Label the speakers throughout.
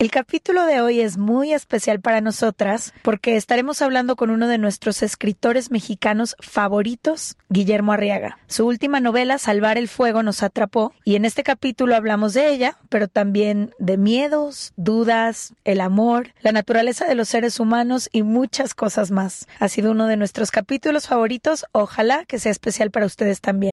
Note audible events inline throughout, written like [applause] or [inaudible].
Speaker 1: El capítulo de hoy es muy especial para nosotras porque estaremos hablando con uno de nuestros escritores mexicanos favoritos, Guillermo Arriaga. Su última novela, Salvar el Fuego, nos atrapó y en este capítulo hablamos de ella, pero también de miedos, dudas, el amor, la naturaleza de los seres humanos y muchas cosas más. Ha sido uno de nuestros capítulos favoritos, ojalá que sea especial para ustedes también.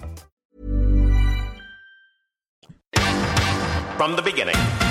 Speaker 2: From the beginning.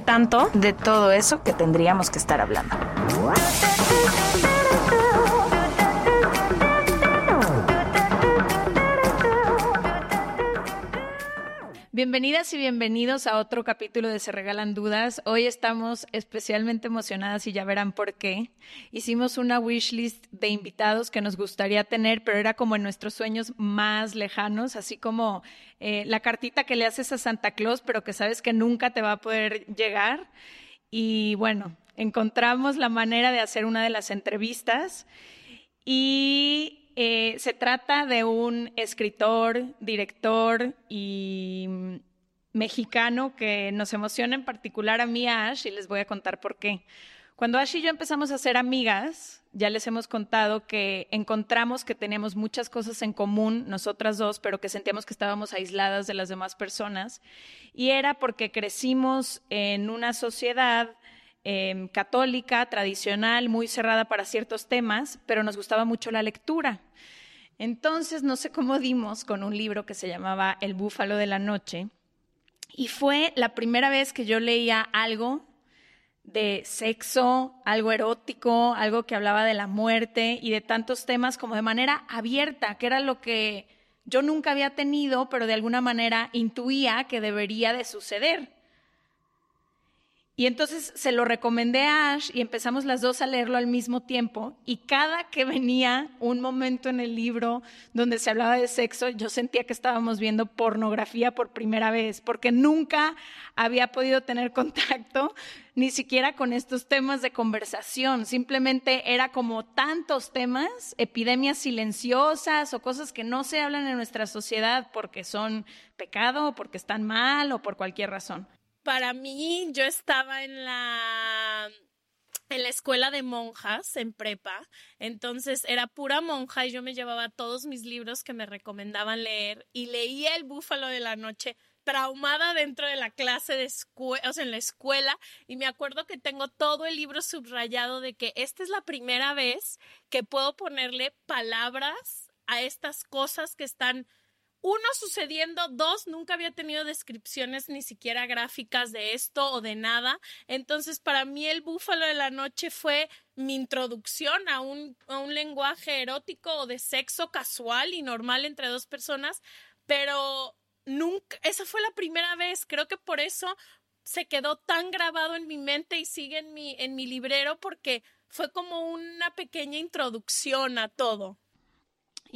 Speaker 3: tanto.
Speaker 1: de todo eso que tendríamos que estar hablando. Bienvenidas y bienvenidos a otro capítulo de Se Regalan Dudas. Hoy estamos especialmente emocionadas y ya verán por qué. Hicimos una wishlist de invitados que nos gustaría tener, pero era como en nuestros sueños más lejanos, así como eh, la cartita que le haces a Santa Claus, pero que sabes que nunca te va a poder llegar. Y bueno, encontramos la manera de hacer una de las entrevistas y eh, se trata de un escritor, director y mm, mexicano que nos emociona en particular a mí, Ash, y les voy a contar por qué. Cuando Ash y yo empezamos a ser amigas, ya les hemos contado que encontramos que teníamos muchas cosas en común, nosotras dos, pero que sentíamos que estábamos aisladas de las demás personas. Y era porque crecimos en una sociedad eh, católica, tradicional, muy cerrada para ciertos temas, pero nos gustaba mucho la lectura. Entonces, no sé cómo dimos con un libro que se llamaba El búfalo de la noche, y fue la primera vez que yo leía algo de sexo, algo erótico, algo que hablaba de la muerte y de tantos temas como de manera abierta, que era lo que yo nunca había tenido, pero de alguna manera intuía que debería de suceder. Y entonces se lo recomendé a Ash y empezamos las dos a leerlo al mismo tiempo. Y cada que venía un momento en el libro donde se hablaba de sexo, yo sentía que estábamos viendo pornografía por primera vez, porque nunca había podido tener contacto ni siquiera con estos temas de conversación. Simplemente era como tantos temas, epidemias silenciosas o cosas que no se hablan en nuestra sociedad porque son pecado o porque están mal o por cualquier razón
Speaker 3: para mí, yo estaba en la en la escuela de monjas en prepa, entonces era pura monja y yo me llevaba todos mis libros que me recomendaban leer y leía El búfalo de la noche traumada dentro de la clase de o sea, en la escuela, y me acuerdo que tengo todo el libro subrayado de que esta es la primera vez que puedo ponerle palabras a estas cosas que están uno, sucediendo, dos, nunca había tenido descripciones ni siquiera gráficas de esto o de nada. Entonces, para mí el búfalo de la noche fue mi introducción a un, a un lenguaje erótico o de sexo casual y normal entre dos personas, pero nunca, esa fue la primera vez, creo que por eso se quedó tan grabado en mi mente y sigue en mi, en mi librero porque fue como una pequeña introducción a todo.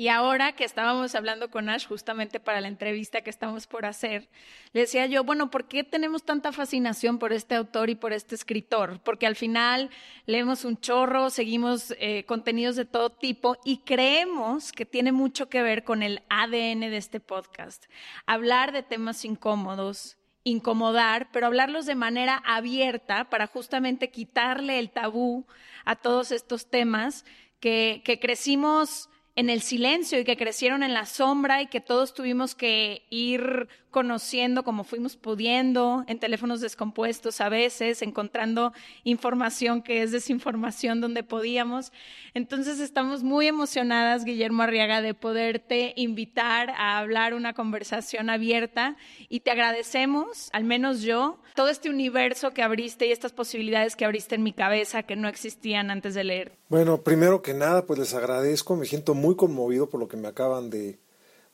Speaker 1: Y ahora que estábamos hablando con Ash justamente para la entrevista que estamos por hacer, le decía yo, bueno, ¿por qué tenemos tanta fascinación por este autor y por este escritor? Porque al final leemos un chorro, seguimos eh, contenidos de todo tipo y creemos que tiene mucho que ver con el ADN de este podcast. Hablar de temas incómodos, incomodar, pero hablarlos de manera abierta para justamente quitarle el tabú a todos estos temas que, que crecimos en el silencio y que crecieron en la sombra y que todos tuvimos que ir conociendo como fuimos pudiendo, en teléfonos descompuestos a veces, encontrando información que es desinformación donde podíamos. Entonces estamos muy emocionadas, Guillermo Arriaga, de poderte invitar a hablar una conversación abierta y te agradecemos, al menos yo, todo este universo que abriste y estas posibilidades que abriste en mi cabeza que no existían antes de leer.
Speaker 2: Bueno, primero que nada, pues les agradezco, me siento muy conmovido por lo que me acaban de,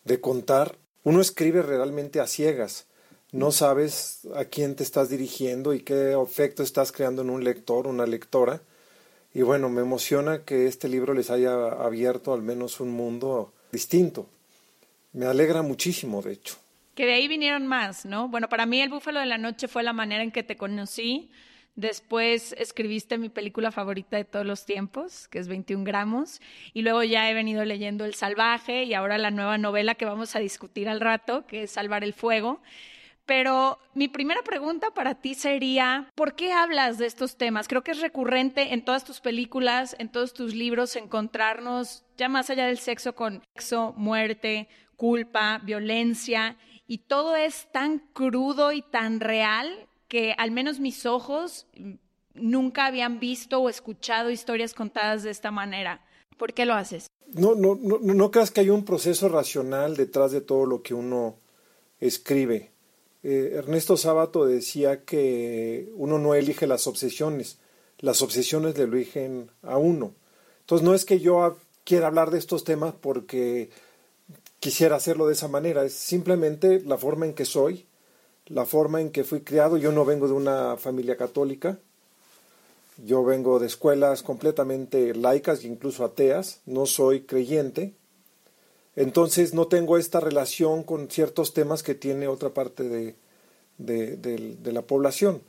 Speaker 2: de contar uno escribe realmente a ciegas. No sabes a quién te estás dirigiendo y qué efecto estás creando en un lector, una lectora. Y bueno, me emociona que este libro les haya abierto al menos un mundo distinto. Me alegra muchísimo, de hecho.
Speaker 1: Que de ahí vinieron más, ¿no? Bueno, para mí El Búfalo de la Noche fue la manera en que te conocí. Después escribiste mi película favorita de todos los tiempos, que es 21 gramos. Y luego ya he venido leyendo El Salvaje y ahora la nueva novela que vamos a discutir al rato, que es Salvar el Fuego. Pero mi primera pregunta para ti sería, ¿por qué hablas de estos temas? Creo que es recurrente en todas tus películas, en todos tus libros, encontrarnos ya más allá del sexo con sexo, muerte, culpa, violencia, y todo es tan crudo y tan real que al menos mis ojos nunca habían visto o escuchado historias contadas de esta manera. ¿Por qué lo haces?
Speaker 2: No, no, no, no creas que hay un proceso racional detrás de todo lo que uno escribe. Eh, Ernesto Sábato decía que uno no elige las obsesiones, las obsesiones le eligen a uno. Entonces no es que yo quiera hablar de estos temas porque quisiera hacerlo de esa manera, es simplemente la forma en que soy, la forma en que fui criado. Yo no vengo de una familia católica, yo vengo de escuelas completamente laicas, incluso ateas, no soy creyente, entonces no tengo esta relación con ciertos temas que tiene otra parte de, de, la población.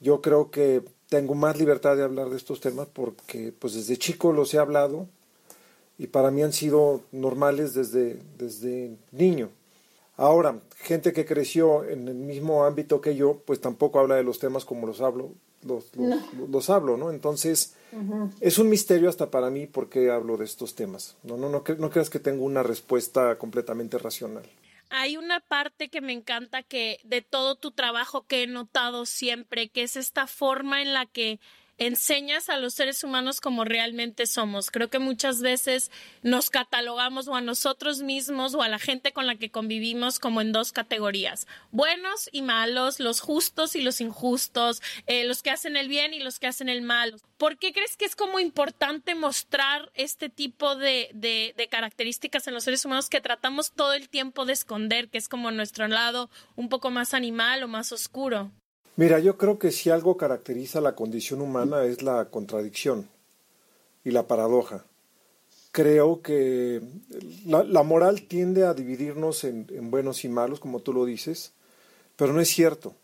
Speaker 2: Yo creo que tengo más libertad de hablar de estos temas porque pues desde chico los he hablado y para mí han sido normales desde, desde niño. Ahora, gente que creció en el mismo ámbito que yo, pues tampoco habla de los temas como los hablo, los, los, hablo, ¿no? Entonces, es un misterio hasta para mí por qué hablo de estos temas. No, no, no, no creas que tengo una respuesta completamente racional.
Speaker 3: Hay una parte que me encanta que de todo tu trabajo que he notado siempre, que es esta forma en la que enseñas a los seres humanos como realmente somos. Creo que muchas veces nos catalogamos o a nosotros mismos o a la gente con la que convivimos como en dos categorías, buenos y malos, los justos y los injustos, eh, los que hacen el bien y los que hacen el mal. ¿Por qué crees que es como importante mostrar este tipo de, de, características en los seres humanos que tratamos todo el tiempo de esconder, que es como nuestro lado un poco más animal o más oscuro?
Speaker 2: Mira, yo creo que si algo caracteriza la condición humana es la contradicción y la paradoja. Creo que la, moral tiende a dividirnos en, buenos y malos, como tú lo dices, pero no es cierto.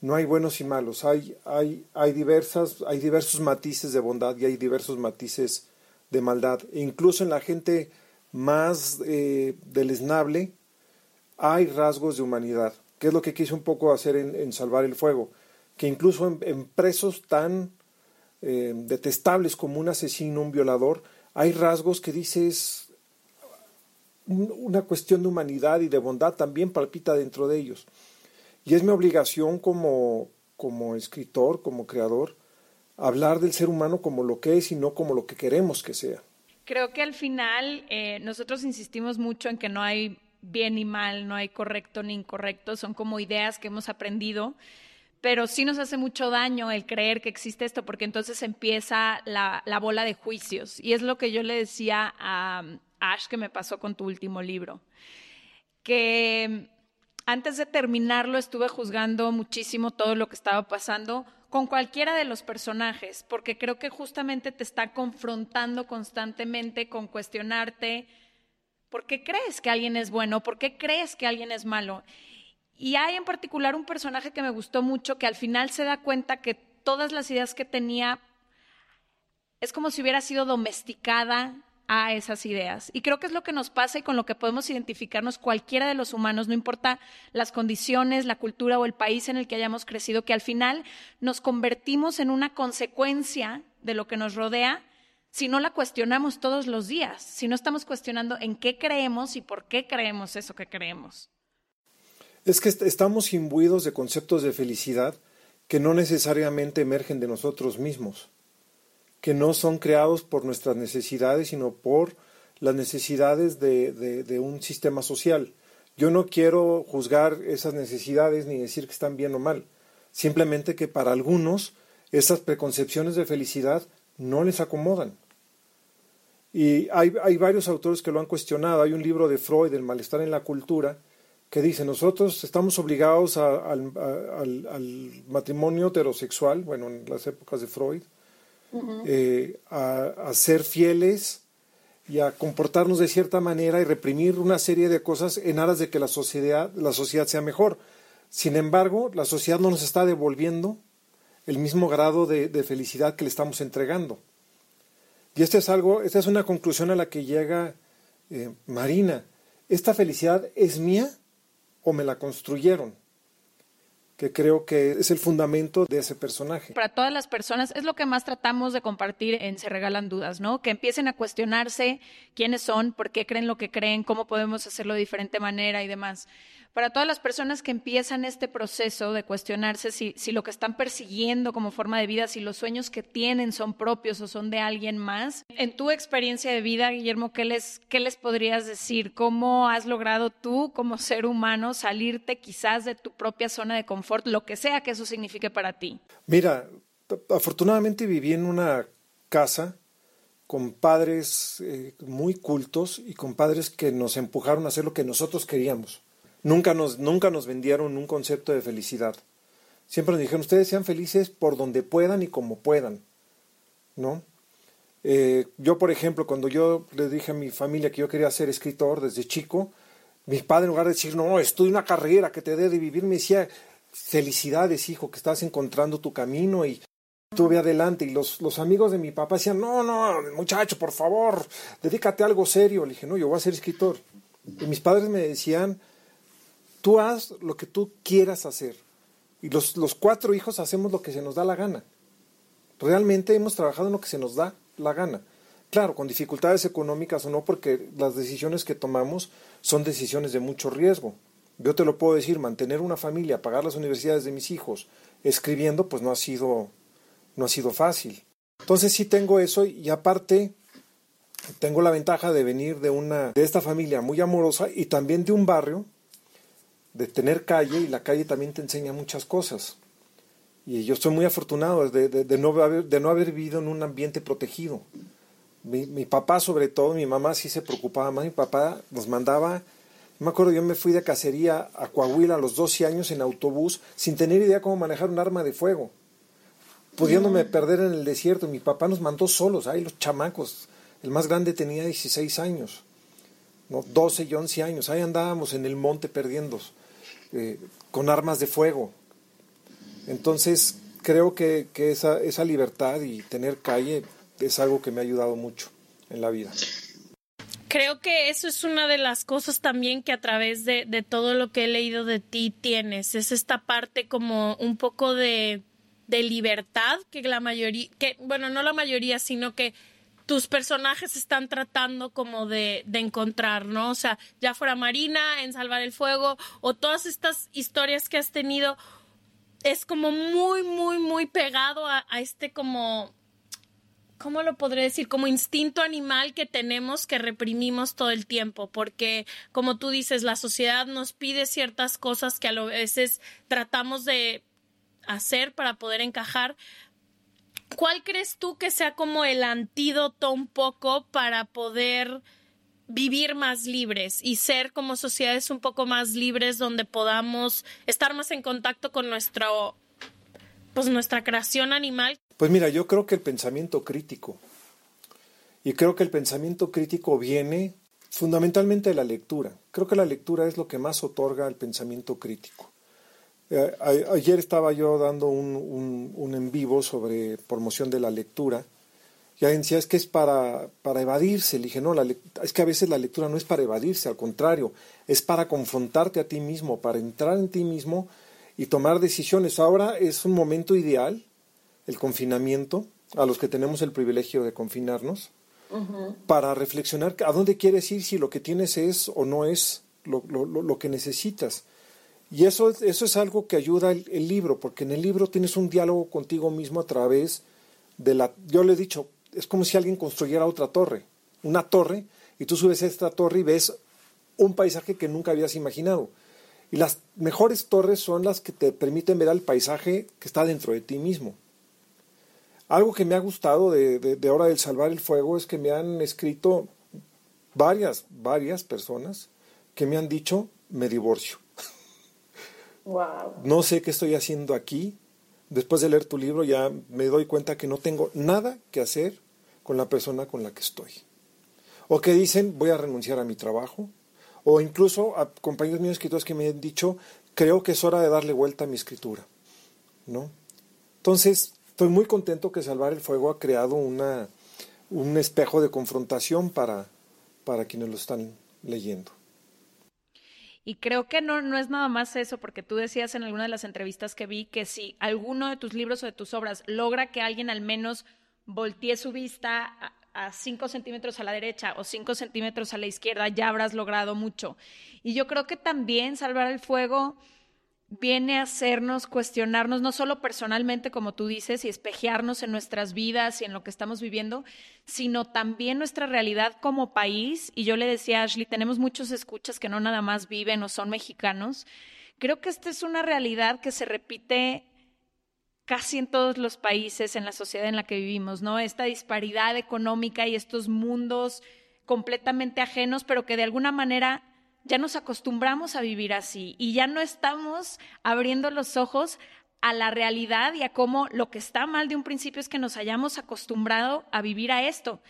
Speaker 2: No hay buenos y malos. Hay, hay, hay, diversas, hay diversos matices de bondad y hay diversos matices de maldad. E incluso en la gente más eh, deleznable hay rasgos de humanidad que es lo que quise un poco hacer en, Salvar el Fuego, que incluso en, presos tan eh, detestables como un asesino, un violador, hay rasgos que dices, una cuestión de humanidad y de bondad también palpita dentro de ellos. Y es mi obligación como, como escritor, como creador, hablar del ser humano como lo que es y no como lo que queremos que sea.
Speaker 1: Creo que al final eh, nosotros insistimos mucho en que no hay bien ni mal, no hay correcto ni incorrecto, son como ideas que hemos aprendido, pero sí nos hace mucho daño el creer que existe esto, porque entonces empieza la, bola de juicios. Y es lo que yo le decía a Ash que me pasó con tu último libro, que antes de terminarlo estuve juzgando muchísimo todo lo que estaba pasando con cualquiera de los personajes, porque creo que justamente te está confrontando constantemente con cuestionarte ¿Por qué crees que alguien es bueno? ¿Por qué crees que alguien es malo? Y hay en particular un personaje que me gustó mucho que al final se da cuenta que todas las ideas que tenía es como si hubiera sido domesticada a esas ideas. Y creo que es lo que nos pasa y con lo que podemos identificarnos cualquiera de los humanos, no importa las condiciones, la cultura o el país en el que hayamos crecido, que al final nos convertimos en una consecuencia de lo que nos rodea si no la cuestionamos todos los días, si no estamos cuestionando en qué creemos y por qué creemos eso que creemos.
Speaker 2: Es que estamos imbuidos de conceptos de felicidad que no necesariamente emergen de nosotros mismos que no son creados por nuestras necesidades, sino por las necesidades de, un sistema social. Yo no quiero juzgar esas necesidades ni decir que están bien o mal, simplemente que para algunos esas preconcepciones de felicidad no les acomodan. Y hay, varios autores que lo han cuestionado. Hay un libro de Freud, El malestar en la cultura, que dice, nosotros estamos obligados al, matrimonio heterosexual, bueno, en las épocas de Freud, eh, a, ser fieles y a comportarnos de cierta manera y reprimir una serie de cosas en aras de que la sociedad, la sociedad sea mejor. Sin embargo, la sociedad no nos está devolviendo el mismo grado de, felicidad que le estamos entregando. Y esta es algo, esta es una conclusión a la que llega eh, Marina. ¿Esta felicidad es mía o me la construyeron? que creo que es el fundamento de ese personaje.
Speaker 1: Para todas las personas es lo que más tratamos de compartir en Se Regalan Dudas, ¿no? Que empiecen a cuestionarse quiénes son, por qué creen lo que creen, cómo podemos hacerlo de diferente manera y demás para todas las personas que empiezan este proceso de cuestionarse si, lo que están persiguiendo como forma de vida, si los sueños que tienen son propios o son de alguien más. En tu experiencia de vida, Guillermo, ¿qué les, qué les podrías decir? ¿Cómo has logrado tú como ser humano salirte quizás de tu propia zona de confort, lo que sea que eso signifique para ti?
Speaker 2: Mira, afortunadamente viví en una casa con padres eh, muy cultos y con padres que nos empujaron a hacer lo que nosotros queríamos. Nunca nos, nunca nos vendieron un concepto de felicidad. Siempre nos dijeron, ustedes sean felices por donde puedan y como puedan. ¿No? Eh, yo, por ejemplo, cuando yo le dije a mi familia que yo quería ser escritor desde chico, mi padre en lugar de decir, no, estudia una carrera que te dé de vivir, me decía, felicidades, hijo, que estás encontrando tu camino y tuve adelante. Y los, los amigos de mi papá decían, no, no, muchacho, por favor, dedícate a algo serio. Le dije, no, yo voy a ser escritor. Y mis padres me decían, Tú haz lo que tú quieras hacer. Y los, cuatro hijos hacemos lo que se nos da la gana. Realmente hemos trabajado en lo que se nos da la gana. Claro, con dificultades económicas o no, porque las decisiones que tomamos son decisiones de mucho riesgo. Yo te lo puedo decir, mantener una familia, pagar las universidades de mis hijos, escribiendo, pues no ha sido, no ha sido fácil. Entonces sí tengo eso y aparte tengo la ventaja de venir de una de esta familia muy amorosa y también de un barrio de tener calle y la calle también te enseña muchas cosas. Y yo estoy muy afortunado de, de, no, haber, de no haber vivido en un ambiente protegido. Mi, mi, papá sobre todo, mi mamá sí se preocupaba más, mi papá nos mandaba, me acuerdo, yo me fui de cacería a Coahuila a los 12 años en autobús sin tener idea cómo manejar un arma de fuego, pudiéndome perder en el desierto. Mi papá nos mandó solos, ahí los chamacos, el más grande tenía 16 años, ¿no? 12 y 11 años, ahí andábamos en el monte perdiendo. Eh, con armas de fuego. Entonces, creo que, esa, esa libertad y tener calle es algo que me ha ayudado mucho en la vida.
Speaker 3: Creo que eso es una de las cosas también que a través de, de, todo lo que he leído de ti tienes. Es esta parte como un poco de, de libertad que la mayoría, que bueno, no la mayoría, sino que tus personajes están tratando como de, de, encontrar, ¿no? O sea, ya fuera Marina en Salvar el Fuego o todas estas historias que has tenido, es como muy, muy, muy pegado a, a este como, ¿cómo lo podré decir? Como instinto animal que tenemos, que reprimimos todo el tiempo, porque como tú dices, la sociedad nos pide ciertas cosas que a veces tratamos de hacer para poder encajar, ¿Cuál crees tú que sea como el antídoto un poco para poder vivir más libres y ser como sociedades un poco más libres donde podamos estar más en contacto con nuestro pues nuestra creación animal?
Speaker 2: Pues mira, yo creo que el pensamiento crítico y creo que el pensamiento crítico viene fundamentalmente la lectura. Creo que la lectura es lo que más otorga el pensamiento crítico. Eh, ayer estaba yo dando un, un, en vivo sobre promoción de la lectura y alguien decía, es que es para, para evadirse. Le dije, no, la, es que a veces la lectura no es para evadirse, al contrario, es para confrontarte a ti mismo, para entrar en ti mismo y tomar decisiones. Ahora es un momento ideal, el confinamiento, a los que tenemos el privilegio de confinarnos, para reflexionar a dónde quieres ir, si lo que tienes es o no es lo, lo, lo que necesitas. Y eso, eso es algo que ayuda el, el, libro, porque en el libro tienes un diálogo contigo mismo a través de la... Yo le he dicho, es como si alguien construyera otra torre, una torre, y tú subes a esta torre y ves un paisaje que nunca habías imaginado. Y las mejores torres son las que te permiten ver al paisaje que está dentro de ti mismo. Algo que me ha gustado de, de, de Hora del Salvar el Fuego es que me han escrito varias, varias personas que me han dicho, me divorcio. No sé qué estoy haciendo aquí. Después de leer tu libro ya me doy cuenta que no tengo nada que hacer con la persona con la que estoy. O que dicen, voy a renunciar a mi trabajo. O incluso a compañeros míos escritores que me han dicho, creo que es hora de darle vuelta a mi escritura. ¿No? Entonces, estoy muy contento que Salvar el Fuego ha creado una, un espejo de confrontación para, para quienes lo están leyendo.
Speaker 1: Y creo que no, no es nada más eso, porque tú decías en alguna de las entrevistas que vi que si alguno de tus libros o de tus obras logra que alguien al menos voltee su vista a 5 centímetros a la derecha o 5 centímetros a la izquierda, ya habrás logrado mucho. Y yo creo que también salvar el fuego viene a hacernos cuestionarnos, no solo personalmente, como tú dices, y espejearnos en nuestras vidas y en lo que estamos viviendo, sino también nuestra realidad como país. Y yo le decía a Ashley, tenemos muchos escuchas que no nada más viven o son mexicanos. Creo que esta es una realidad que se repite casi en todos los países, en la sociedad en la que vivimos, ¿no? Esta disparidad económica y estos mundos completamente ajenos, pero que de alguna manera ya nos acostumbramos a vivir así y ya no estamos abriendo los ojos a la realidad y a cómo lo que está mal de un principio es que nos hayamos acostumbrado a vivir a esto.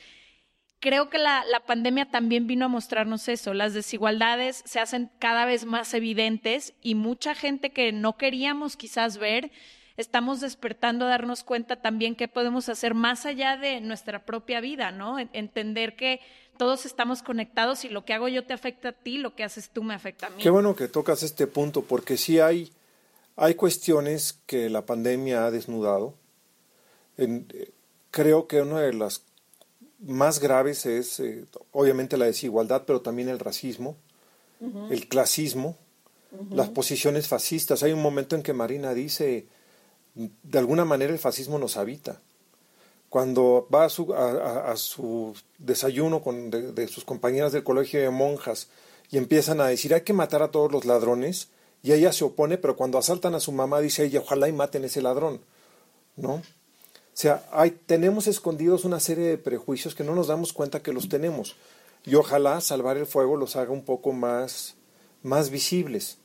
Speaker 1: Creo que la, la, pandemia también vino a mostrarnos eso. Las desigualdades se hacen cada vez más evidentes y mucha gente que no queríamos quizás ver estamos despertando a darnos cuenta también que podemos hacer más allá de nuestra propia vida, ¿no? Entender que todos estamos conectados y lo que hago yo te afecta a ti, lo que haces tú me afecta a mí.
Speaker 2: Qué bueno que tocas este punto, porque sí hay, hay cuestiones que la pandemia ha desnudado. En, creo que una de las más graves es, eh, obviamente, la desigualdad, pero también el racismo, uh -huh. el clasismo, uh -huh. las posiciones fascistas. Hay un momento en que Marina dice, de alguna manera el fascismo nos habita. Cuando va a su, desayuno con, de, sus compañeras del colegio de monjas y empiezan a decir hay que matar a todos los ladrones, y ella se opone, pero cuando asaltan a su mamá dice ella ojalá y maten a ese ladrón. ¿No? O sea, tenemos escondidos una serie de prejuicios que no nos damos cuenta que los tenemos. Y ojalá salvar el fuego los haga un poco más, más visibles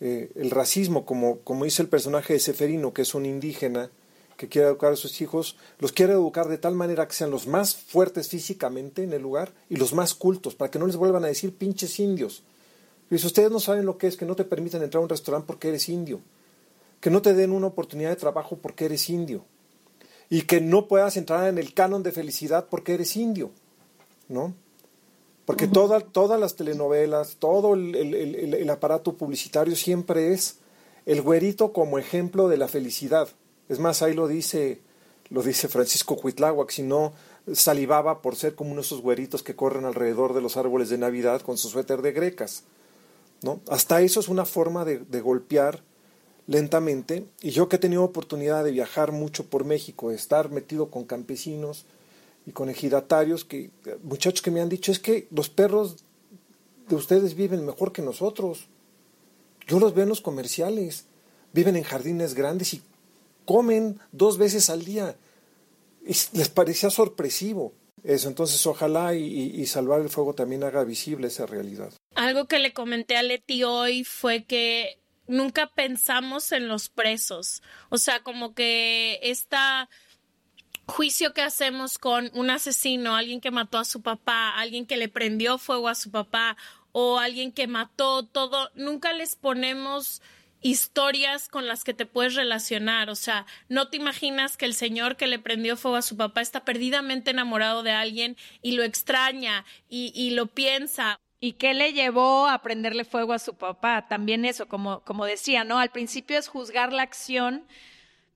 Speaker 2: eh, el racismo, como, como dice el personaje de Seferino, que es un indígena que quiere educar a sus hijos, los quiere educar de tal manera que sean los más fuertes físicamente en el lugar y los más cultos, para que no les vuelvan a decir pinches indios. Y si ustedes no saben lo que es que no te permitan entrar a un restaurante porque eres indio, que no te den una oportunidad de trabajo porque eres indio, y que no puedas entrar en el canon de felicidad porque eres indio, ¿no? Porque toda, todas las telenovelas, todo el, el, el, el, aparato publicitario siempre es el güerito como ejemplo de la felicidad. Es más, ahí lo dice, lo dice Francisco Cuitláhuac, si no salivaba por ser como uno de esos güeritos que corren alrededor de los árboles de Navidad con su suéter de grecas. ¿no? Hasta eso es una forma de, de golpear lentamente. Y yo que he tenido oportunidad de viajar mucho por México, de estar metido con campesinos, y con ejidatarios, que, muchachos que me han dicho, es que los perros de ustedes viven mejor que nosotros. Yo los veo en los comerciales, viven en jardines grandes y comen dos veces al día. Y les parecía sorpresivo eso. Entonces, ojalá y, Salvar el Fuego también haga visible esa realidad.
Speaker 3: Algo que le comenté a Leti hoy fue que nunca pensamos en los presos. O sea, como que esta juicio que hacemos con un asesino, alguien que mató a su papá, alguien que le prendió fuego a su papá o alguien que mató todo, nunca les ponemos historias con las que te puedes relacionar. O sea, no te imaginas que el señor que le prendió fuego a su papá está perdidamente enamorado de alguien y lo extraña y, lo piensa.
Speaker 1: ¿Y qué le llevó a prenderle fuego a su papá? También eso, como, como decía, ¿no? Al principio es juzgar la acción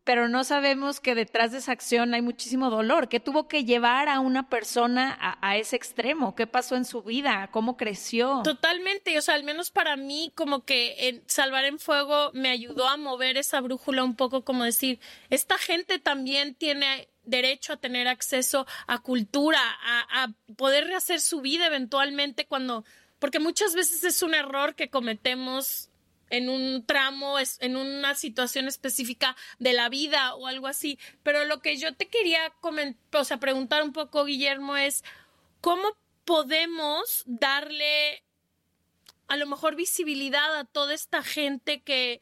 Speaker 1: pero no sabemos que detrás de esa acción hay muchísimo dolor. ¿Qué tuvo que llevar a una persona a, ese extremo? ¿Qué pasó en su vida? ¿Cómo creció?
Speaker 3: Totalmente, o sea, al menos para mí, como que en Salvar en Fuego me ayudó a mover esa brújula un poco, como decir, esta gente también tiene derecho a tener acceso a cultura, a, a poder rehacer su vida eventualmente cuando, porque muchas veces es un error que cometemos en un tramo, en una situación específica de la vida o algo así. Pero lo que yo te quería o sea, preguntar un poco, Guillermo, es cómo podemos darle a lo mejor visibilidad a toda esta gente que,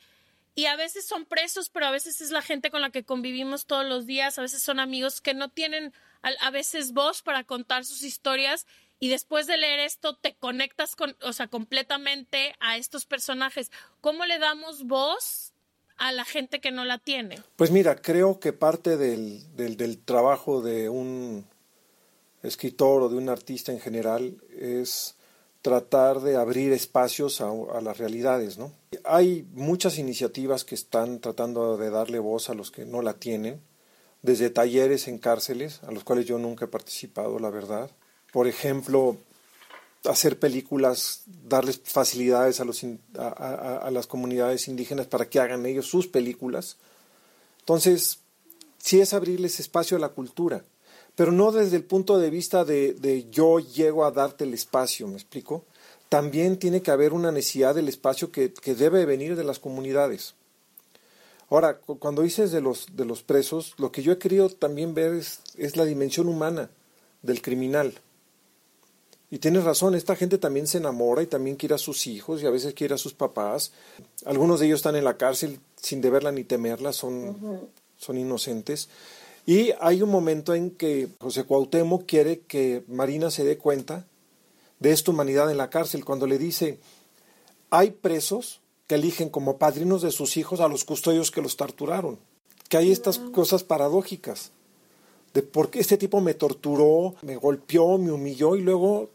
Speaker 3: y a veces son presos, pero a veces es la gente con la que convivimos todos los días, a veces son amigos que no tienen a, veces voz para contar sus historias y después de leer esto te conectas con, o sea, completamente a estos personajes. ¿Cómo le damos voz a la gente que no la tiene?
Speaker 2: Pues mira, creo que parte del, del, trabajo de un escritor o de un artista en general es tratar de abrir espacios a, a, las realidades, ¿no? Hay muchas iniciativas que están tratando de darle voz a los que no la tienen, desde talleres en cárceles, a los cuales yo nunca he participado, la verdad, por ejemplo, hacer películas, darles facilidades a, las comunidades indígenas para que hagan ellos sus películas. Entonces, sí es abrirles espacio a la cultura, pero no desde el punto de vista de, yo llego a darte el espacio, ¿me explico? También tiene que haber una necesidad del espacio que, debe venir de las comunidades. Ahora, cuando dices de los, de los presos, lo que yo he querido también ver es la dimensión humana del criminal. Y tienes razón, esta gente también se enamora y también quiere a sus hijos y a veces quiere a sus papás. Algunos de ellos están en la cárcel sin deberla ni temerla, son, son inocentes. Y hay un momento en que José Cuauhtémoc quiere que Marina se dé cuenta de esta humanidad en la cárcel cuando le dice, hay presos que eligen como padrinos de sus hijos a los custodios que los torturaron. Que hay estas cosas paradójicas de por qué este tipo me torturó, me golpeó, me humilló y luego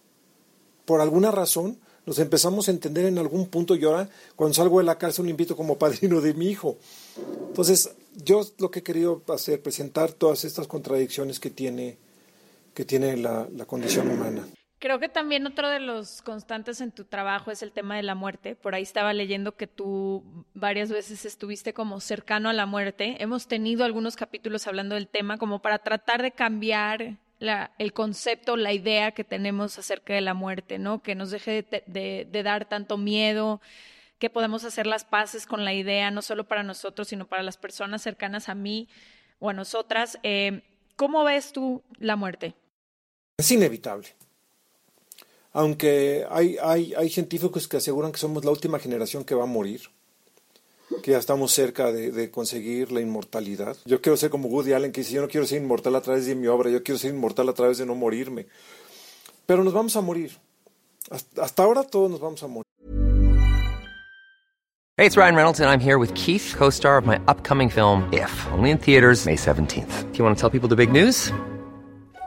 Speaker 2: por alguna razón, nos empezamos a entender en algún punto y ahora cuando salgo de la cárcel lo invito como [laughs] padrino de mi hijo. Entonces, yo lo que he querido hacer, presentar todas estas contradicciones que tiene, que tiene la, la condición humana.
Speaker 1: Creo que también otro de los constantes en tu trabajo es el tema de la muerte. Por ahí estaba leyendo que tú varias veces estuviste como cercano a la muerte. Hemos tenido algunos capítulos hablando del tema como para tratar de cambiar el concepto, la idea que tenemos acerca de la muerte, ¿no? Que nos deje de, dar tanto miedo, que podemos hacer las paces con la idea, no solo para nosotros, sino para las personas cercanas a mí o a nosotras. Eh, ¿Cómo ves tú la muerte?
Speaker 2: Es inevitable. Aunque hay, hay científicos que aseguran que somos la última generación que va a morir que ya estamos cerca de, conseguir la inmortalidad. Yo quiero ser como Woody Allen, que dice, yo no quiero ser inmortal a través de mi obra, yo quiero ser inmortal a través de no morirme. Pero nos vamos a morir. Hasta, hasta ahora todos nos vamos a morir.
Speaker 4: Hey, it's Ryan Reynolds, and I'm here with Keith, co-star of my upcoming film, If, only in theaters May 17th. Do you want to tell people the big news?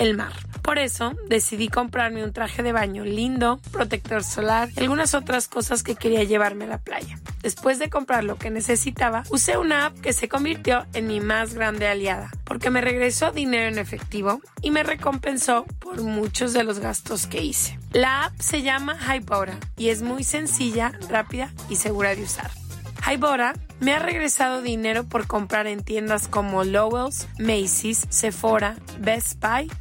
Speaker 5: el mar. Por eso decidí comprarme un traje de baño lindo, protector solar y algunas otras cosas que quería llevarme a la playa. Después de comprar lo que necesitaba, usé una app que se convirtió en mi más grande aliada, porque me regresó dinero en efectivo y me recompensó por muchos de los gastos que hice. La app se llama Hybora y es muy sencilla, rápida y segura de usar. Hybora me ha regresado dinero por comprar en tiendas como Lowell's, Macy's, Sephora, Best Buy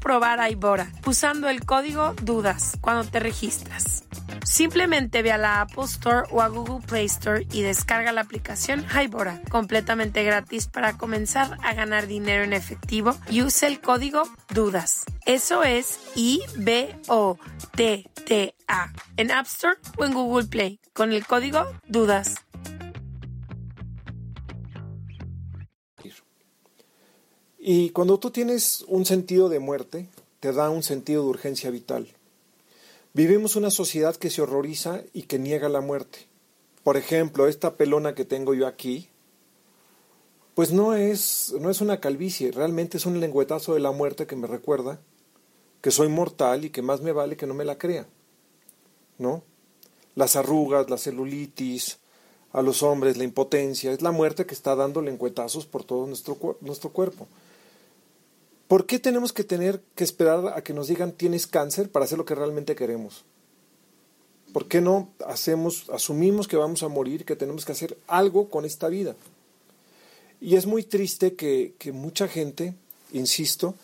Speaker 5: probar Hybora usando el código DUDAS cuando te registras. Simplemente ve a la Apple Store o a Google Play Store y descarga la aplicación Hybora, completamente gratis para comenzar a ganar dinero en efectivo y use el código DUDAS. Eso es I-B-O-T-T-A en App Store o en Google Play con el código DUDAS.
Speaker 2: Y cuando tú tienes un sentido de muerte, te da un sentido de urgencia vital. Vivimos una sociedad que se horroriza y que niega la muerte. Por ejemplo, esta pelona que tengo yo aquí, pues no es, no es una calvicie, realmente es un lengüetazo de la muerte que me recuerda que soy mortal y que más me vale que no me la crea. ¿No? Las arrugas, la celulitis, a los hombres, la impotencia, es la muerte que está dando lengüetazos por todo nuestro, nuestro cuerpo. ¿Por qué tenemos que tener que esperar a que nos digan tienes cáncer para hacer lo que realmente queremos? ¿Por qué no hacemos, asumimos que vamos a morir, que tenemos que hacer algo con esta vida? Y es muy triste que, mucha gente, insisto,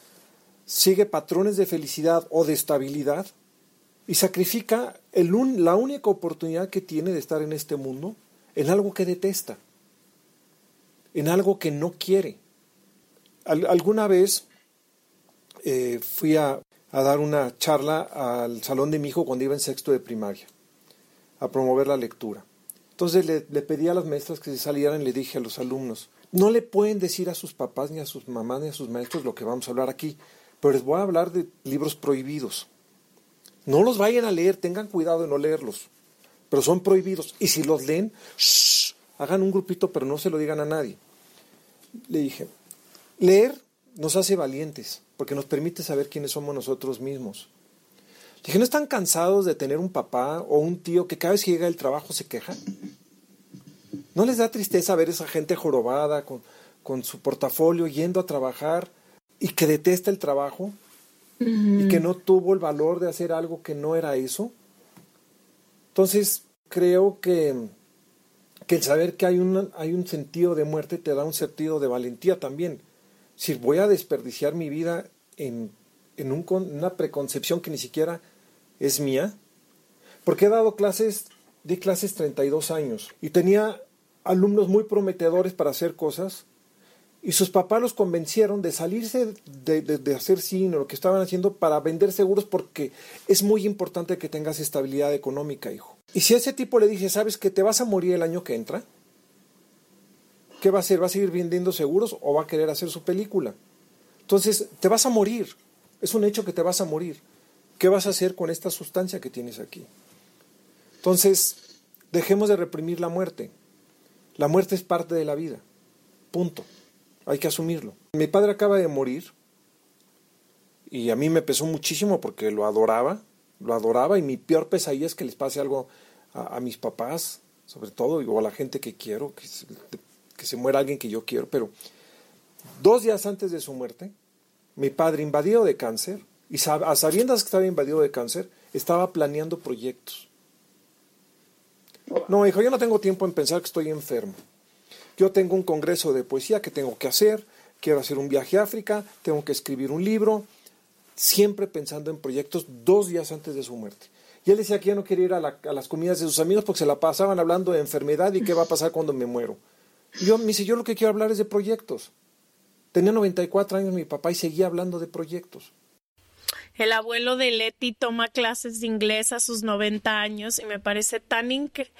Speaker 2: sigue patrones de felicidad o de estabilidad y sacrifica el un, la única oportunidad que tiene de estar en este mundo en algo que detesta, en algo que no quiere. Al, alguna vez fui a, dar una charla al salón de mi hijo cuando iba en sexto de primaria, a promover la lectura. Entonces le, le pedí a las maestras que se salieran y le dije a los alumnos, no le pueden decir a sus papás, ni a sus mamás, ni a sus maestros lo que vamos a hablar aquí, pero les voy a hablar de libros prohibidos. No los vayan a leer, tengan cuidado de no leerlos, pero son prohibidos. Y si los leen, hagan un grupito, pero no se lo digan a nadie. Le dije, leer nos hace valientes, porque nos permite saber quiénes somos nosotros mismos. Dije, ¿no están cansados de tener un papá o un tío que cada vez que llega del trabajo se queja? ¿No les da tristeza ver esa gente jorobada con, con su portafolio yendo a trabajar y que detesta el trabajo uh -huh. y que no tuvo el valor de hacer algo que no era eso? Entonces, creo que, que el saber que hay, una, hay un sentido de muerte te da un sentido de valentía también si voy a desperdiciar mi vida en, en un, una preconcepción que ni siquiera es mía, porque he dado clases, di clases 32 años y tenía alumnos muy prometedores para hacer cosas y sus papás los convencieron de salirse de, de, hacer cine o lo que estaban haciendo para vender seguros porque es muy importante que tengas estabilidad económica, hijo. Y si a ese tipo le dije, ¿sabes que te vas a morir el año que entra? ¿Qué va a hacer? ¿Va a seguir vendiendo seguros o va a querer hacer su película? Entonces, te vas a morir. Es un hecho que te vas a morir. ¿Qué vas a hacer con esta sustancia que tienes aquí? Entonces, dejemos de reprimir la muerte. La muerte es parte de la vida. Punto. Hay que asumirlo. Mi padre acaba de morir y a mí me pesó muchísimo porque lo adoraba, lo adoraba y mi peor pesadilla es que les pase algo a, mis papás, sobre todo, o a la gente que quiero, que se muera alguien que yo quiero, pero dos días antes de su muerte, mi padre invadido de cáncer, y a sabiendas que estaba invadido de cáncer, estaba planeando proyectos. No, hijo, yo no tengo tiempo en pensar que estoy enfermo. Yo tengo un congreso de poesía que tengo que hacer, quiero hacer un viaje a África, tengo que escribir un libro. siempre pensando en proyectos dos días antes de su muerte. Y él decía que ya no quería ir a, las comidas de sus amigos porque se la pasaban hablando de enfermedad y qué va a pasar cuando me muero. Y yo me dice, yo lo que quiero hablar es de proyectos. Tenía 94 años mi papá y seguía hablando de proyectos.
Speaker 3: El abuelo de Leti toma clases de inglés a sus 90 años y me parece tan increíble.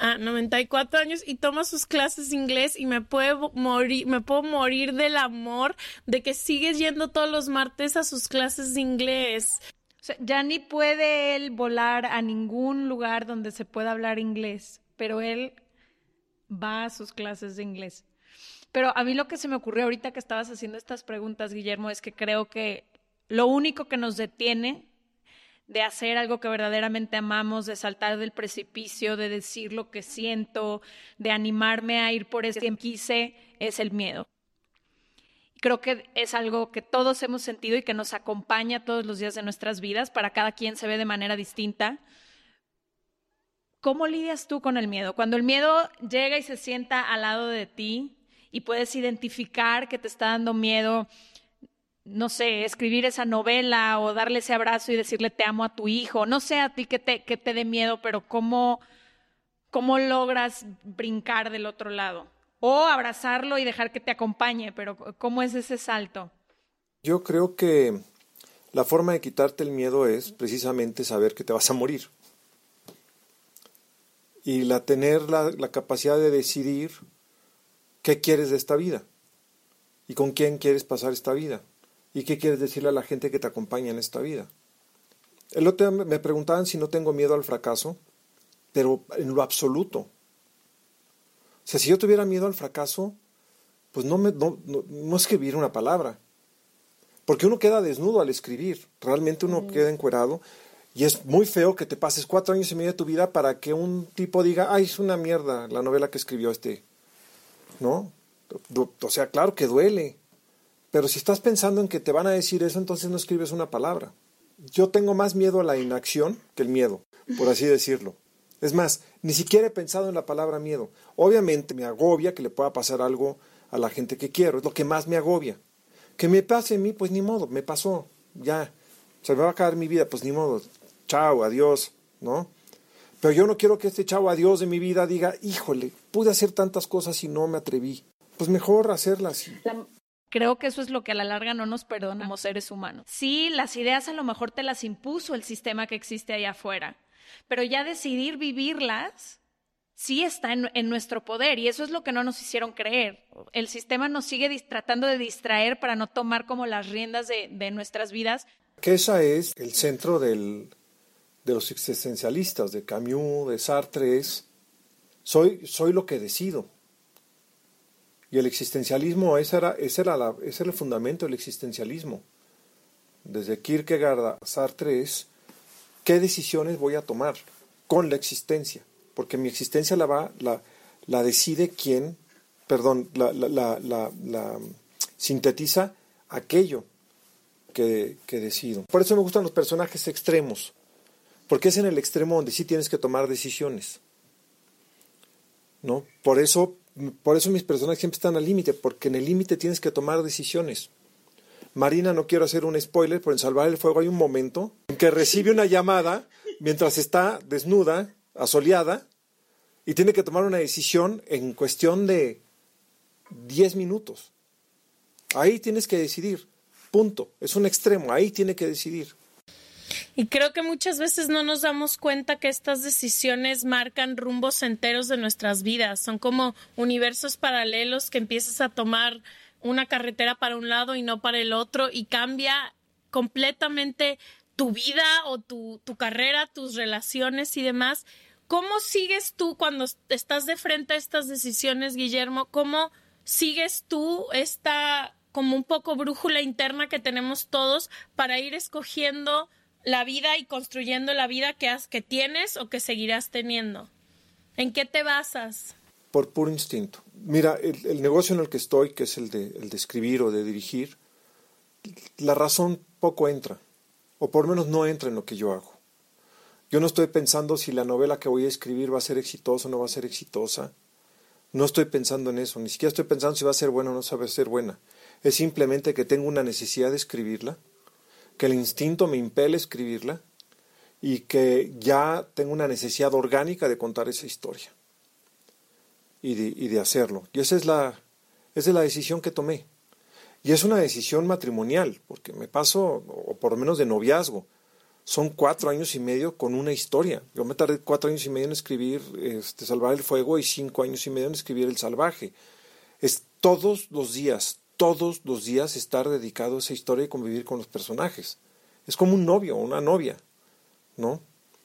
Speaker 3: Ah, 94 años y toma sus clases de inglés y me puedo morir, me puedo morir del amor de que sigue yendo todos los martes a sus clases de inglés.
Speaker 1: O sea, ya ni puede él volar a ningún lugar donde se pueda hablar inglés, pero él va a sus clases de inglés. Pero a mí lo que se me ocurrió ahorita que estabas haciendo estas preguntas, Guillermo, es que creo que lo único que nos detiene de hacer algo que verdaderamente amamos, de saltar del precipicio, de decir lo que siento, de animarme a ir por ese que quise, es el miedo. Creo que es algo que todos hemos sentido y que nos acompaña todos los días de nuestras vidas. Para cada quien se ve de manera distinta. ¿Cómo lidias tú con el miedo? Cuando el miedo llega y se sienta al lado de ti y puedes identificar que te está dando miedo no sé, escribir esa novela o darle ese abrazo y decirle te amo a tu hijo. No sé a ti que te, te dé miedo, pero ¿cómo, ¿cómo logras brincar del otro lado? O abrazarlo y dejar que te acompañe, pero ¿cómo es ese salto?
Speaker 2: Yo creo que la forma de quitarte el miedo es precisamente saber que te vas a morir. Y la tener la, la capacidad de decidir qué quieres de esta vida y con quién quieres pasar esta vida. ¿Y qué quieres decirle a la gente que te acompaña en esta vida? El otro día me preguntaban si no tengo miedo al fracaso, pero en lo absoluto. O sea, si yo tuviera miedo al fracaso, pues no, me, no, no, escribir una palabra. Porque uno queda desnudo al escribir. Realmente uno mm. queda encuerado. Y es muy feo que te pases cuatro años y medio de tu vida para que un tipo diga, ay, es una mierda la novela que escribió este. ¿No? O sea, claro que duele. Pero si estás pensando en que te van a decir eso, entonces no escribes una palabra. Yo tengo más miedo a la inacción que el miedo, por así decirlo. Es más, ni siquiera he pensado en la palabra miedo. Obviamente me agobia que le pueda pasar algo a la gente que quiero, es lo que más me agobia. Que me pase a mí, pues ni modo, me pasó, ya. Se me va a acabar mi vida, pues ni modo. Chao, adiós, ¿no? Pero yo no quiero que este chao adiós de mi vida diga, híjole, pude hacer tantas cosas y no me atreví. Pues mejor hacerlas.
Speaker 1: Creo que eso es lo que a la larga no nos perdona como seres humanos. Sí, las ideas a lo mejor te las impuso el sistema que existe allá afuera, pero ya decidir vivirlas sí está en, nuestro poder y eso es lo que no nos hicieron creer. El sistema nos sigue tratando de distraer para no tomar como las riendas de, nuestras vidas.
Speaker 2: Que esa es el centro del, de los existencialistas, de Camus, de Sartre, soy, soy lo que decido. Y el existencialismo, ese era, ese era, la, el fundamento del existencialismo. Desde Kierkegaard a Sartre es qué decisiones voy a tomar con la existencia, porque mi existencia la va, la, la decide quién, perdón, la, la, la sintetiza aquello que, que, decido. Por eso me gustan los personajes extremos, porque es en el extremo donde sí tienes que tomar decisiones. ¿No? Por eso por eso mis personajes siempre están al límite, porque en el límite tienes que tomar decisiones. Marina, no quiero hacer un spoiler, pero en Salvar el Fuego hay un momento en que recibe una llamada mientras está desnuda, asoleada, y tiene que tomar una decisión en cuestión de 10 minutos. Ahí tienes que decidir, punto. Es un extremo, ahí tiene que decidir.
Speaker 3: Y creo que muchas veces no nos damos cuenta que estas decisiones marcan rumbos enteros de nuestras vidas. Son como universos paralelos que empiezas a tomar una carretera para un lado y no para el otro y cambia completamente tu vida o tu, tu carrera, tus relaciones y demás. ¿Cómo sigues tú cuando estás de frente a estas decisiones, Guillermo? ¿Cómo sigues tú esta como un poco brújula interna que tenemos todos para ir escogiendo la vida y construyendo la vida que, has, que tienes o que seguirás teniendo? ¿En qué te basas?
Speaker 2: Por puro instinto. Mira, el, negocio en el que estoy, que es el de, el de escribir o de dirigir, la razón poco entra, o por lo menos no entra en lo que yo hago. Yo no estoy pensando si la novela que voy a escribir va a ser exitosa o no va a ser exitosa. No estoy pensando en eso, ni siquiera estoy pensando si va a ser buena o no va a ser buena. Es simplemente que tengo una necesidad de escribirla que el instinto me impele escribirla y que ya tengo una necesidad orgánica de contar esa historia y de, hacerlo. Y esa es, la, esa es la decisión que tomé. Y es una decisión matrimonial, porque me paso, o por lo menos de noviazgo, son cuatro años y medio con una historia. Yo me tardé cuatro años y medio en escribir este, Salvar el Fuego y cinco años y medio en escribir El Salvaje. Es todos los días, todos los días estar dedicado a esa historia y convivir con los personajes. Es como un novio o una novia, ¿no?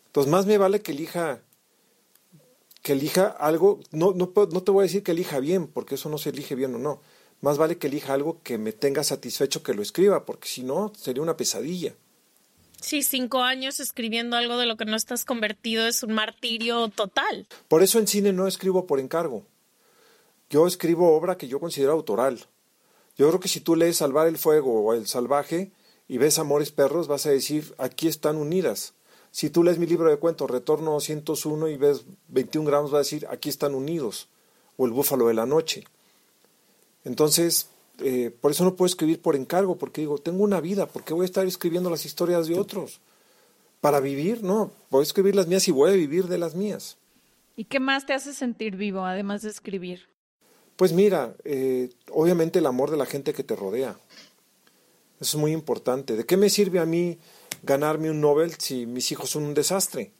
Speaker 2: Entonces más me vale que elija que elija algo, no, no, no te voy a decir que elija bien, porque eso no se elige bien o no. Más vale que elija algo que me tenga satisfecho que lo escriba, porque si no, sería una pesadilla.
Speaker 3: Sí, cinco años escribiendo algo de lo que no estás convertido es un martirio total.
Speaker 2: Por eso en cine no escribo por encargo. Yo escribo obra que yo considero autoral. Yo creo que si tú lees Salvar el Fuego o El Salvaje y ves Amores Perros, vas a decir, aquí están unidas. Si tú lees mi libro de cuentos, Retorno 101 y ves 21 gramos, vas a decir, aquí están unidos. O El Búfalo de la Noche. Entonces, eh, por eso no puedo escribir por encargo, porque digo, tengo una vida, ¿por qué voy a estar escribiendo las historias de otros? Para vivir, no, voy a escribir las mías y voy a vivir de las mías.
Speaker 1: ¿Y qué más te hace sentir vivo, además de escribir?
Speaker 2: Pues mira, eh, obviamente el amor de la gente que te rodea. Eso es muy importante. ¿De qué me sirve a mí ganarme un Nobel si mis hijos son un desastre?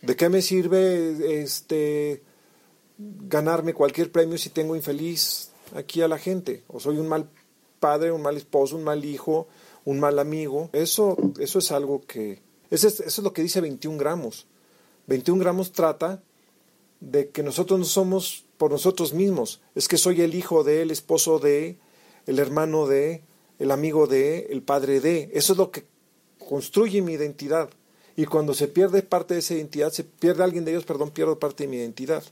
Speaker 2: ¿De qué me sirve este ganarme cualquier premio si tengo infeliz aquí a la gente, o soy un mal padre, un mal esposo, un mal hijo, un mal amigo. Eso, eso es algo que, eso es, eso es lo que dice 21 gramos. 21 gramos trata de que nosotros no somos por nosotros mismos, es que soy el hijo de, el esposo de, el hermano de, el amigo de, el padre de. Eso es lo que construye mi identidad. Y cuando se pierde parte de esa identidad, se pierde alguien de ellos, perdón, pierdo parte de mi identidad.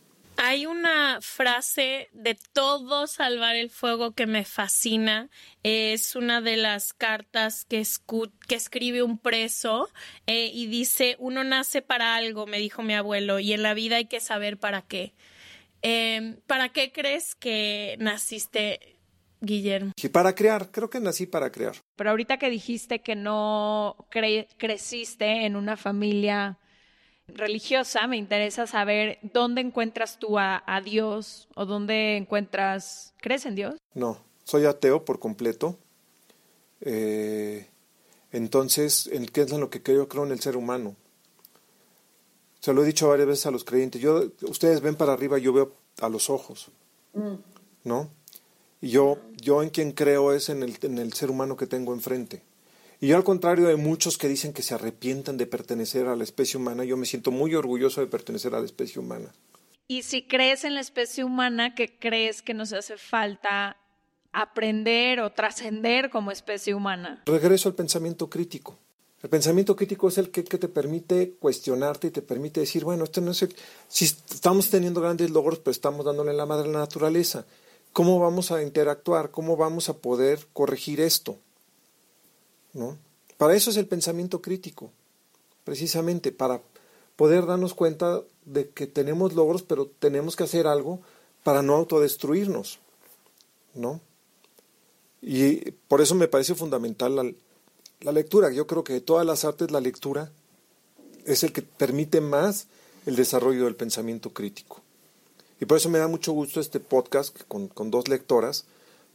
Speaker 3: Hay una frase de todo salvar el fuego que me fascina. Es una de las cartas que, que escribe un preso eh, y dice, uno nace para algo, me dijo mi abuelo, y en la vida hay que saber para qué. Em, ¿Para qué crees que naciste, Guillermo?
Speaker 2: Sí, para crear, creo que nací para crear.
Speaker 1: Pero ahorita que dijiste que no creciste en una familia religiosa, me interesa saber dónde encuentras tú a, Dios o dónde encuentras, ¿crees en Dios?
Speaker 2: No, soy ateo por completo. Eh, entonces, ¿en qué es lo que creo? Creo en el ser humano. Se lo he dicho varias veces a los creyentes. Yo, ustedes ven para arriba, yo veo a los ojos, ¿no? Y yo, yo en quien creo es en el, en el ser humano que tengo enfrente. Y yo al contrario de muchos que dicen que se arrepientan de pertenecer a la especie humana, yo me siento muy orgulloso de pertenecer a la especie humana.
Speaker 1: Y si crees en la especie humana, ¿qué crees que nos hace falta aprender o trascender como especie humana?
Speaker 2: Regreso al pensamiento crítico. El pensamiento crítico es el que, te permite cuestionarte y te permite decir, bueno, esto no es el... Si estamos teniendo grandes logros, pero estamos dándole la madre a la naturaleza, ¿cómo vamos a interactuar? ¿Cómo vamos a poder corregir esto? Para eso es el pensamiento crítico, precisamente, para poder darnos cuenta de que tenemos logros, pero tenemos que hacer algo para no autodestruirnos, ¿no? Y por eso me parece fundamental la, lectura. Yo creo que de todas las artes la lectura es el que permite más el desarrollo del pensamiento crítico. Y por eso me da mucho gusto este podcast con dos lectoras,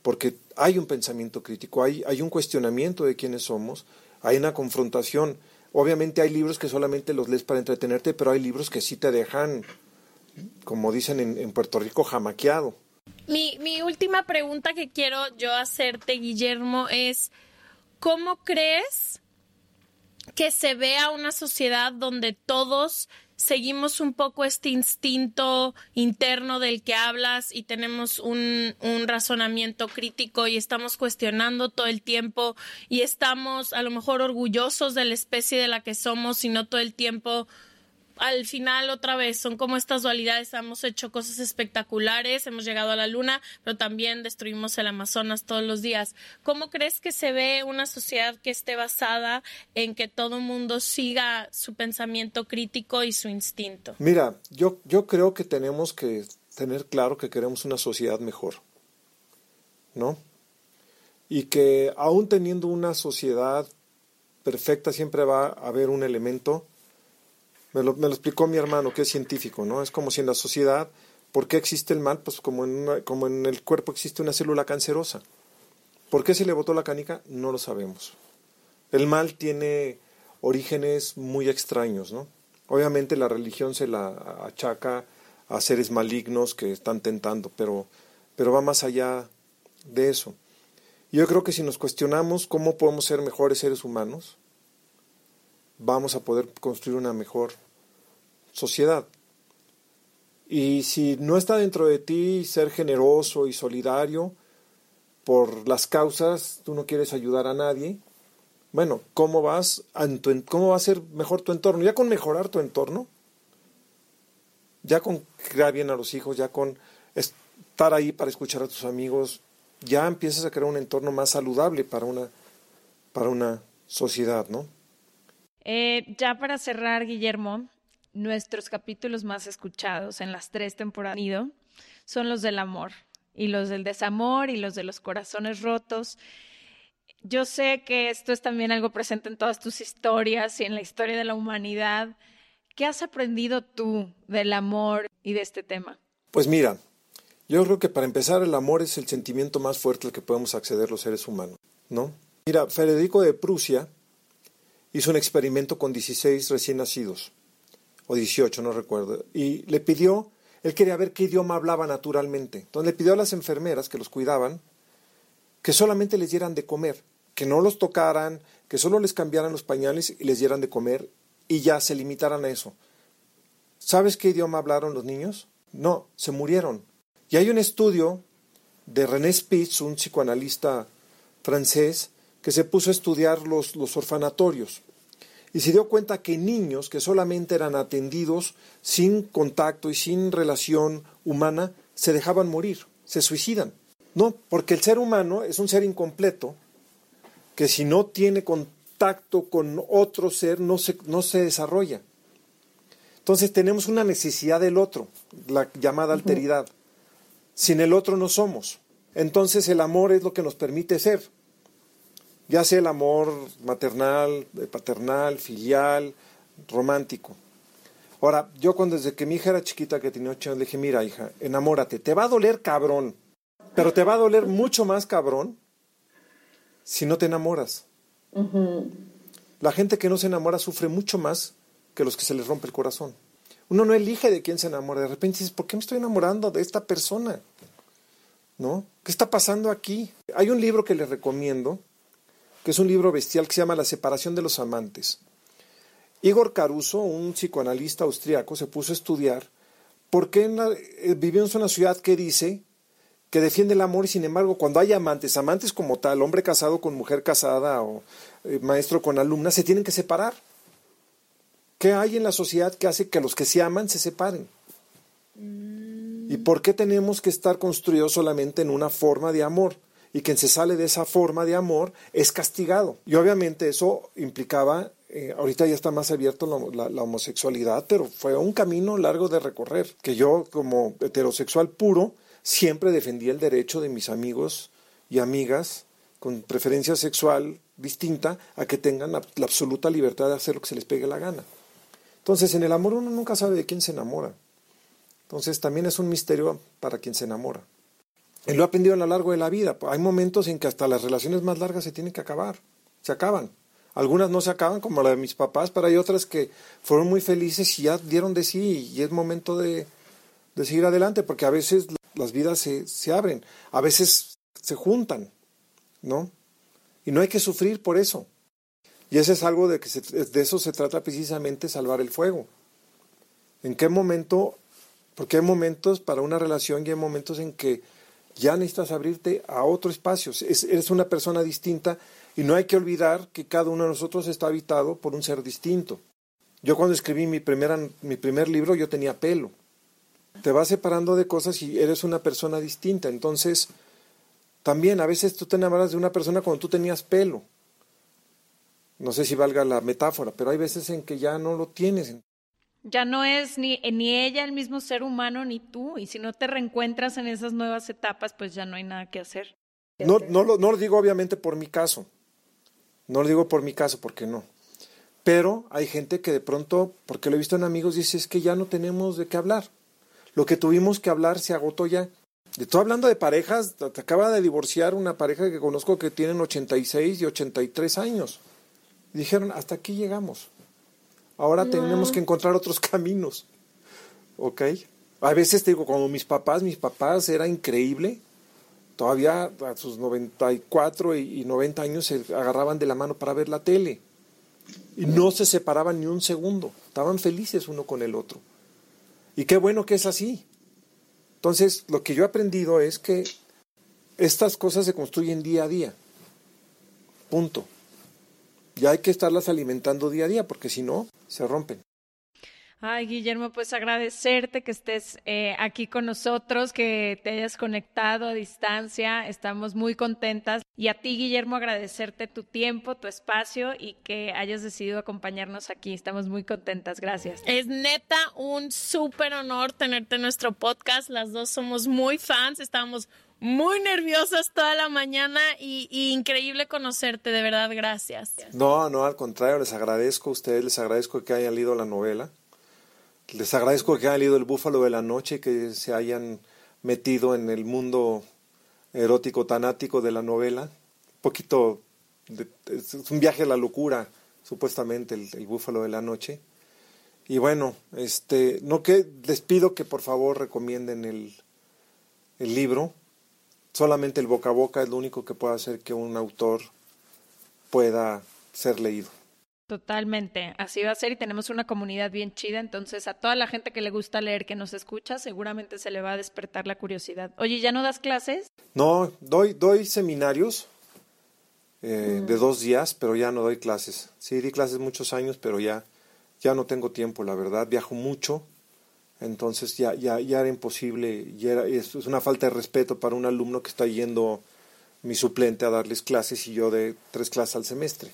Speaker 2: porque hay un pensamiento crítico, hay, hay un cuestionamiento de quiénes somos, hay una confrontación. Obviamente hay libros que solamente los lees para entretenerte, pero hay libros que sí te dejan, como dicen en, en Puerto Rico, jamaqueado.
Speaker 3: Mi, mi última pregunta que quiero yo hacerte, Guillermo, es, ¿cómo crees que se vea una sociedad donde todos seguimos un poco este instinto interno del que hablas y tenemos un, un, razonamiento crítico y estamos cuestionando todo el tiempo y estamos a lo mejor orgullosos de la especie de la que somos y no todo el tiempo al final otra vez son como estas dualidades, hemos hecho cosas espectaculares, hemos llegado a la luna, pero también destruimos el Amazonas todos los días. ¿Cómo crees que se ve una sociedad que esté basada en que todo mundo siga su pensamiento crítico y su instinto?
Speaker 2: Mira, yo, yo creo que tenemos que tener claro que queremos una sociedad mejor, ¿no? Y que aún teniendo una sociedad perfecta, siempre va a haber un elemento. Me lo, me lo explicó mi hermano, que es científico, ¿no? Es como si en la sociedad, ¿por qué existe el mal? Pues como en, como en el cuerpo existe una célula cancerosa. ¿Por qué se le botó la canica? No lo sabemos. El mal tiene orígenes muy extraños, ¿no? Obviamente la religión se la achaca a seres malignos que están tentando, pero, pero va más allá de eso. Yo creo que si nos cuestionamos cómo podemos ser mejores seres humanos, vamos a poder construir una mejor sociedad. Y si no está dentro de ti ser generoso y solidario por las causas, tú no quieres ayudar a nadie, bueno, ¿cómo vas a, cómo va a ser mejor tu entorno? Ya con mejorar tu entorno, ya con crear bien a los hijos, ya con estar ahí para escuchar a tus amigos, ya empiezas a crear un entorno más saludable para una, para una sociedad, ¿no?
Speaker 1: Eh, ya para cerrar, Guillermo, nuestros capítulos más escuchados en las tres temporadas son los del amor y los del desamor y los de los corazones rotos. Yo sé que esto es también algo presente en todas tus historias y en la historia de la humanidad. ¿Qué has aprendido tú del amor y de este tema?
Speaker 2: Pues mira, yo creo que para empezar el amor es el sentimiento más fuerte al que podemos acceder los seres humanos, ¿no? Mira, Federico de Prusia hizo un experimento con 16 recién nacidos, o 18, no recuerdo, y le pidió, él quería ver qué idioma hablaba naturalmente. Entonces le pidió a las enfermeras que los cuidaban que solamente les dieran de comer, que no los tocaran, que solo les cambiaran los pañales y les dieran de comer y ya se limitaran a eso. ¿Sabes qué idioma hablaron los niños? No, se murieron. Y hay un estudio de René Spitz, un psicoanalista francés, que se puso a estudiar los, los orfanatorios y se dio cuenta que niños que solamente eran atendidos sin contacto y sin relación humana se dejaban morir, se suicidan. No, porque el ser humano es un ser incompleto que si no tiene contacto con otro ser no se, no se desarrolla. Entonces tenemos una necesidad del otro, la llamada alteridad. Sin el otro no somos. Entonces el amor es lo que nos permite ser. Ya sea el amor maternal, eh, paternal, filial, romántico. Ahora, yo cuando desde que mi hija era chiquita, que tenía ocho años, le dije, mira hija, enamórate, te va a doler cabrón, pero te va a doler mucho más cabrón si no te enamoras. La gente que no se enamora sufre mucho más que los que se les rompe el corazón. Uno no elige de quién se enamora. De repente dices, ¿por qué me estoy enamorando de esta persona? ¿No? ¿Qué está pasando aquí? Hay un libro que les recomiendo, que es un libro bestial que se llama La separación de los amantes. Igor Caruso, un psicoanalista austriaco, se puso a estudiar por qué en la- eh, vivimos en una ciudad que dice que defiende el amor y sin embargo cuando hay amantes, amantes como tal, hombre casado con mujer casada o eh, maestro con alumna, se tienen que separar. ¿Qué hay en la sociedad que hace que los que se aman se separen? ¿Y por qué tenemos que estar construidos solamente en una forma de amor? Y quien se sale de esa forma de amor es castigado. Y obviamente eso implicaba, eh, ahorita ya está más abierto la, homosexualidad, pero fue un camino largo de recorrer, que yo como heterosexual puro siempre defendí el derecho de mis amigos y amigas con preferencia sexual distinta a que tengan la, la absoluta libertad de hacer lo que se les pegue la gana. Entonces, en el amor uno nunca sabe de quién se enamora. Entonces, también es un misterio para quien se enamora. Y lo he aprendido a lo largo de la vida. Hay momentos en que hasta las relaciones más largas se tienen que acabar. Se acaban. Algunas no se acaban, como la de mis papás, pero hay otras que fueron muy felices y ya dieron de sí y es momento de, de seguir adelante, porque a veces las vidas se, se abren, a veces se juntan, ¿no? Y no hay que sufrir por eso. Y eso es algo de que se- de eso se trata precisamente salvar el fuego. ¿En qué momento? Porque hay momentos para una relación y hay momentos en que ya necesitas abrirte a otro espacio. Es- eres una persona distinta y no hay que olvidar que cada uno de nosotros está habitado por un ser distinto. Yo cuando escribí mi, mi primer libro yo tenía pelo. Te vas separando de cosas y eres una persona distinta. Entonces, también a veces tú te enamoras de una persona cuando tú tenías pelo. No sé si valga la metáfora, pero hay veces en que ya no lo tienes.
Speaker 1: Ya no es ni, ni ella el mismo ser humano ni tú, y si no te reencuentras en esas nuevas etapas, pues ya no hay nada que hacer.
Speaker 2: No, no, lo, no lo digo obviamente por mi caso. No lo digo por mi caso, porque no. Pero hay gente que de pronto, porque lo he visto en amigos, dice es que ya no tenemos de qué hablar. Lo que tuvimos que hablar se agotó ya. Estoy hablando de parejas, te acaba de divorciar una pareja que conozco que tienen 86 y 83 años. dijeron, hasta aquí llegamos. Ahora tenemos que encontrar otros [laughs] caminos. ¿Ok? A veces te digo, como mis papás, mis papás era increíble. Todavía a sus 94 y 90 años se agarraban de la mano para ver la tele. Y no se separaban ni un segundo. Estaban felices uno con el otro. Y qué bueno que es así. Entonces, lo que yo he aprendido es que estas cosas se construyen día a día. Punto. Y hay que estarlas alimentando día a día, porque si no, se rompen.
Speaker 1: Ay, Guillermo, pues agradecerte que estés eh, aquí con nosotros, que te hayas conectado a distancia. Estamos muy contentas. Y a ti, Guillermo, agradecerte tu tiempo, tu espacio y que hayas decidido acompañarnos aquí. Estamos muy contentas. Gracias.
Speaker 3: Es neta un súper honor tenerte en nuestro podcast. Las dos somos muy fans. Estábamos muy nerviosas toda la mañana y, y, increíble conocerte, de verdad, gracias.
Speaker 2: No, no, al contrario, les agradezco a ustedes, les agradezco que hayan leído la novela. Les agradezco que hayan leído El Búfalo de la Noche, que se hayan metido en el mundo erótico tanático de la novela. Un poquito, es un viaje a la locura, supuestamente, el, Búfalo de la Noche. Y bueno, este, no que les pido que por favor recomienden el, el libro. Solamente el boca a boca es lo único que puede hacer que un autor pueda ser leído.
Speaker 1: Totalmente, así va a ser y tenemos una comunidad bien chida, entonces a toda la gente que le gusta leer, que nos escucha, seguramente se le va a despertar la curiosidad. Oye, ¿ya no das clases?
Speaker 2: No, doy, doy seminarios eh, de dos días, pero ya no doy clases. Sí, di clases muchos años, pero ya, ya no tengo tiempo, la verdad, viajo mucho, entonces ya, ya, ya era imposible, y era, es una falta de respeto para un alumno que está yendo mi suplente a darles clases y yo de tres clases al semestre.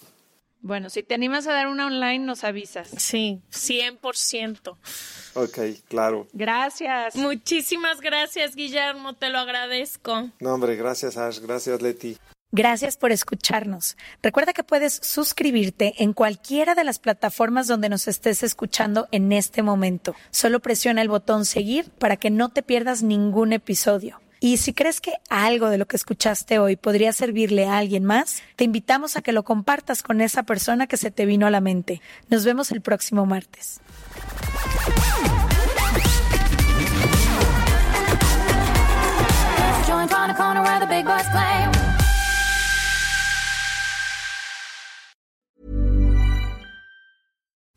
Speaker 1: Bueno, si te animas a dar una online, nos avisas.
Speaker 3: Sí, 100%.
Speaker 2: Ok, claro.
Speaker 1: Gracias.
Speaker 3: Muchísimas gracias, Guillermo, te lo agradezco.
Speaker 2: No, hombre, gracias, Ash, gracias, Leti.
Speaker 1: Gracias por escucharnos. Recuerda que puedes suscribirte en cualquiera de las plataformas donde nos estés escuchando en este momento. Solo presiona el botón seguir para que no te pierdas ningún episodio. Y si crees que algo de lo que escuchaste hoy podría servirle a alguien más, te invitamos a que lo compartas con esa persona que se te vino a la mente. Nos vemos el próximo martes.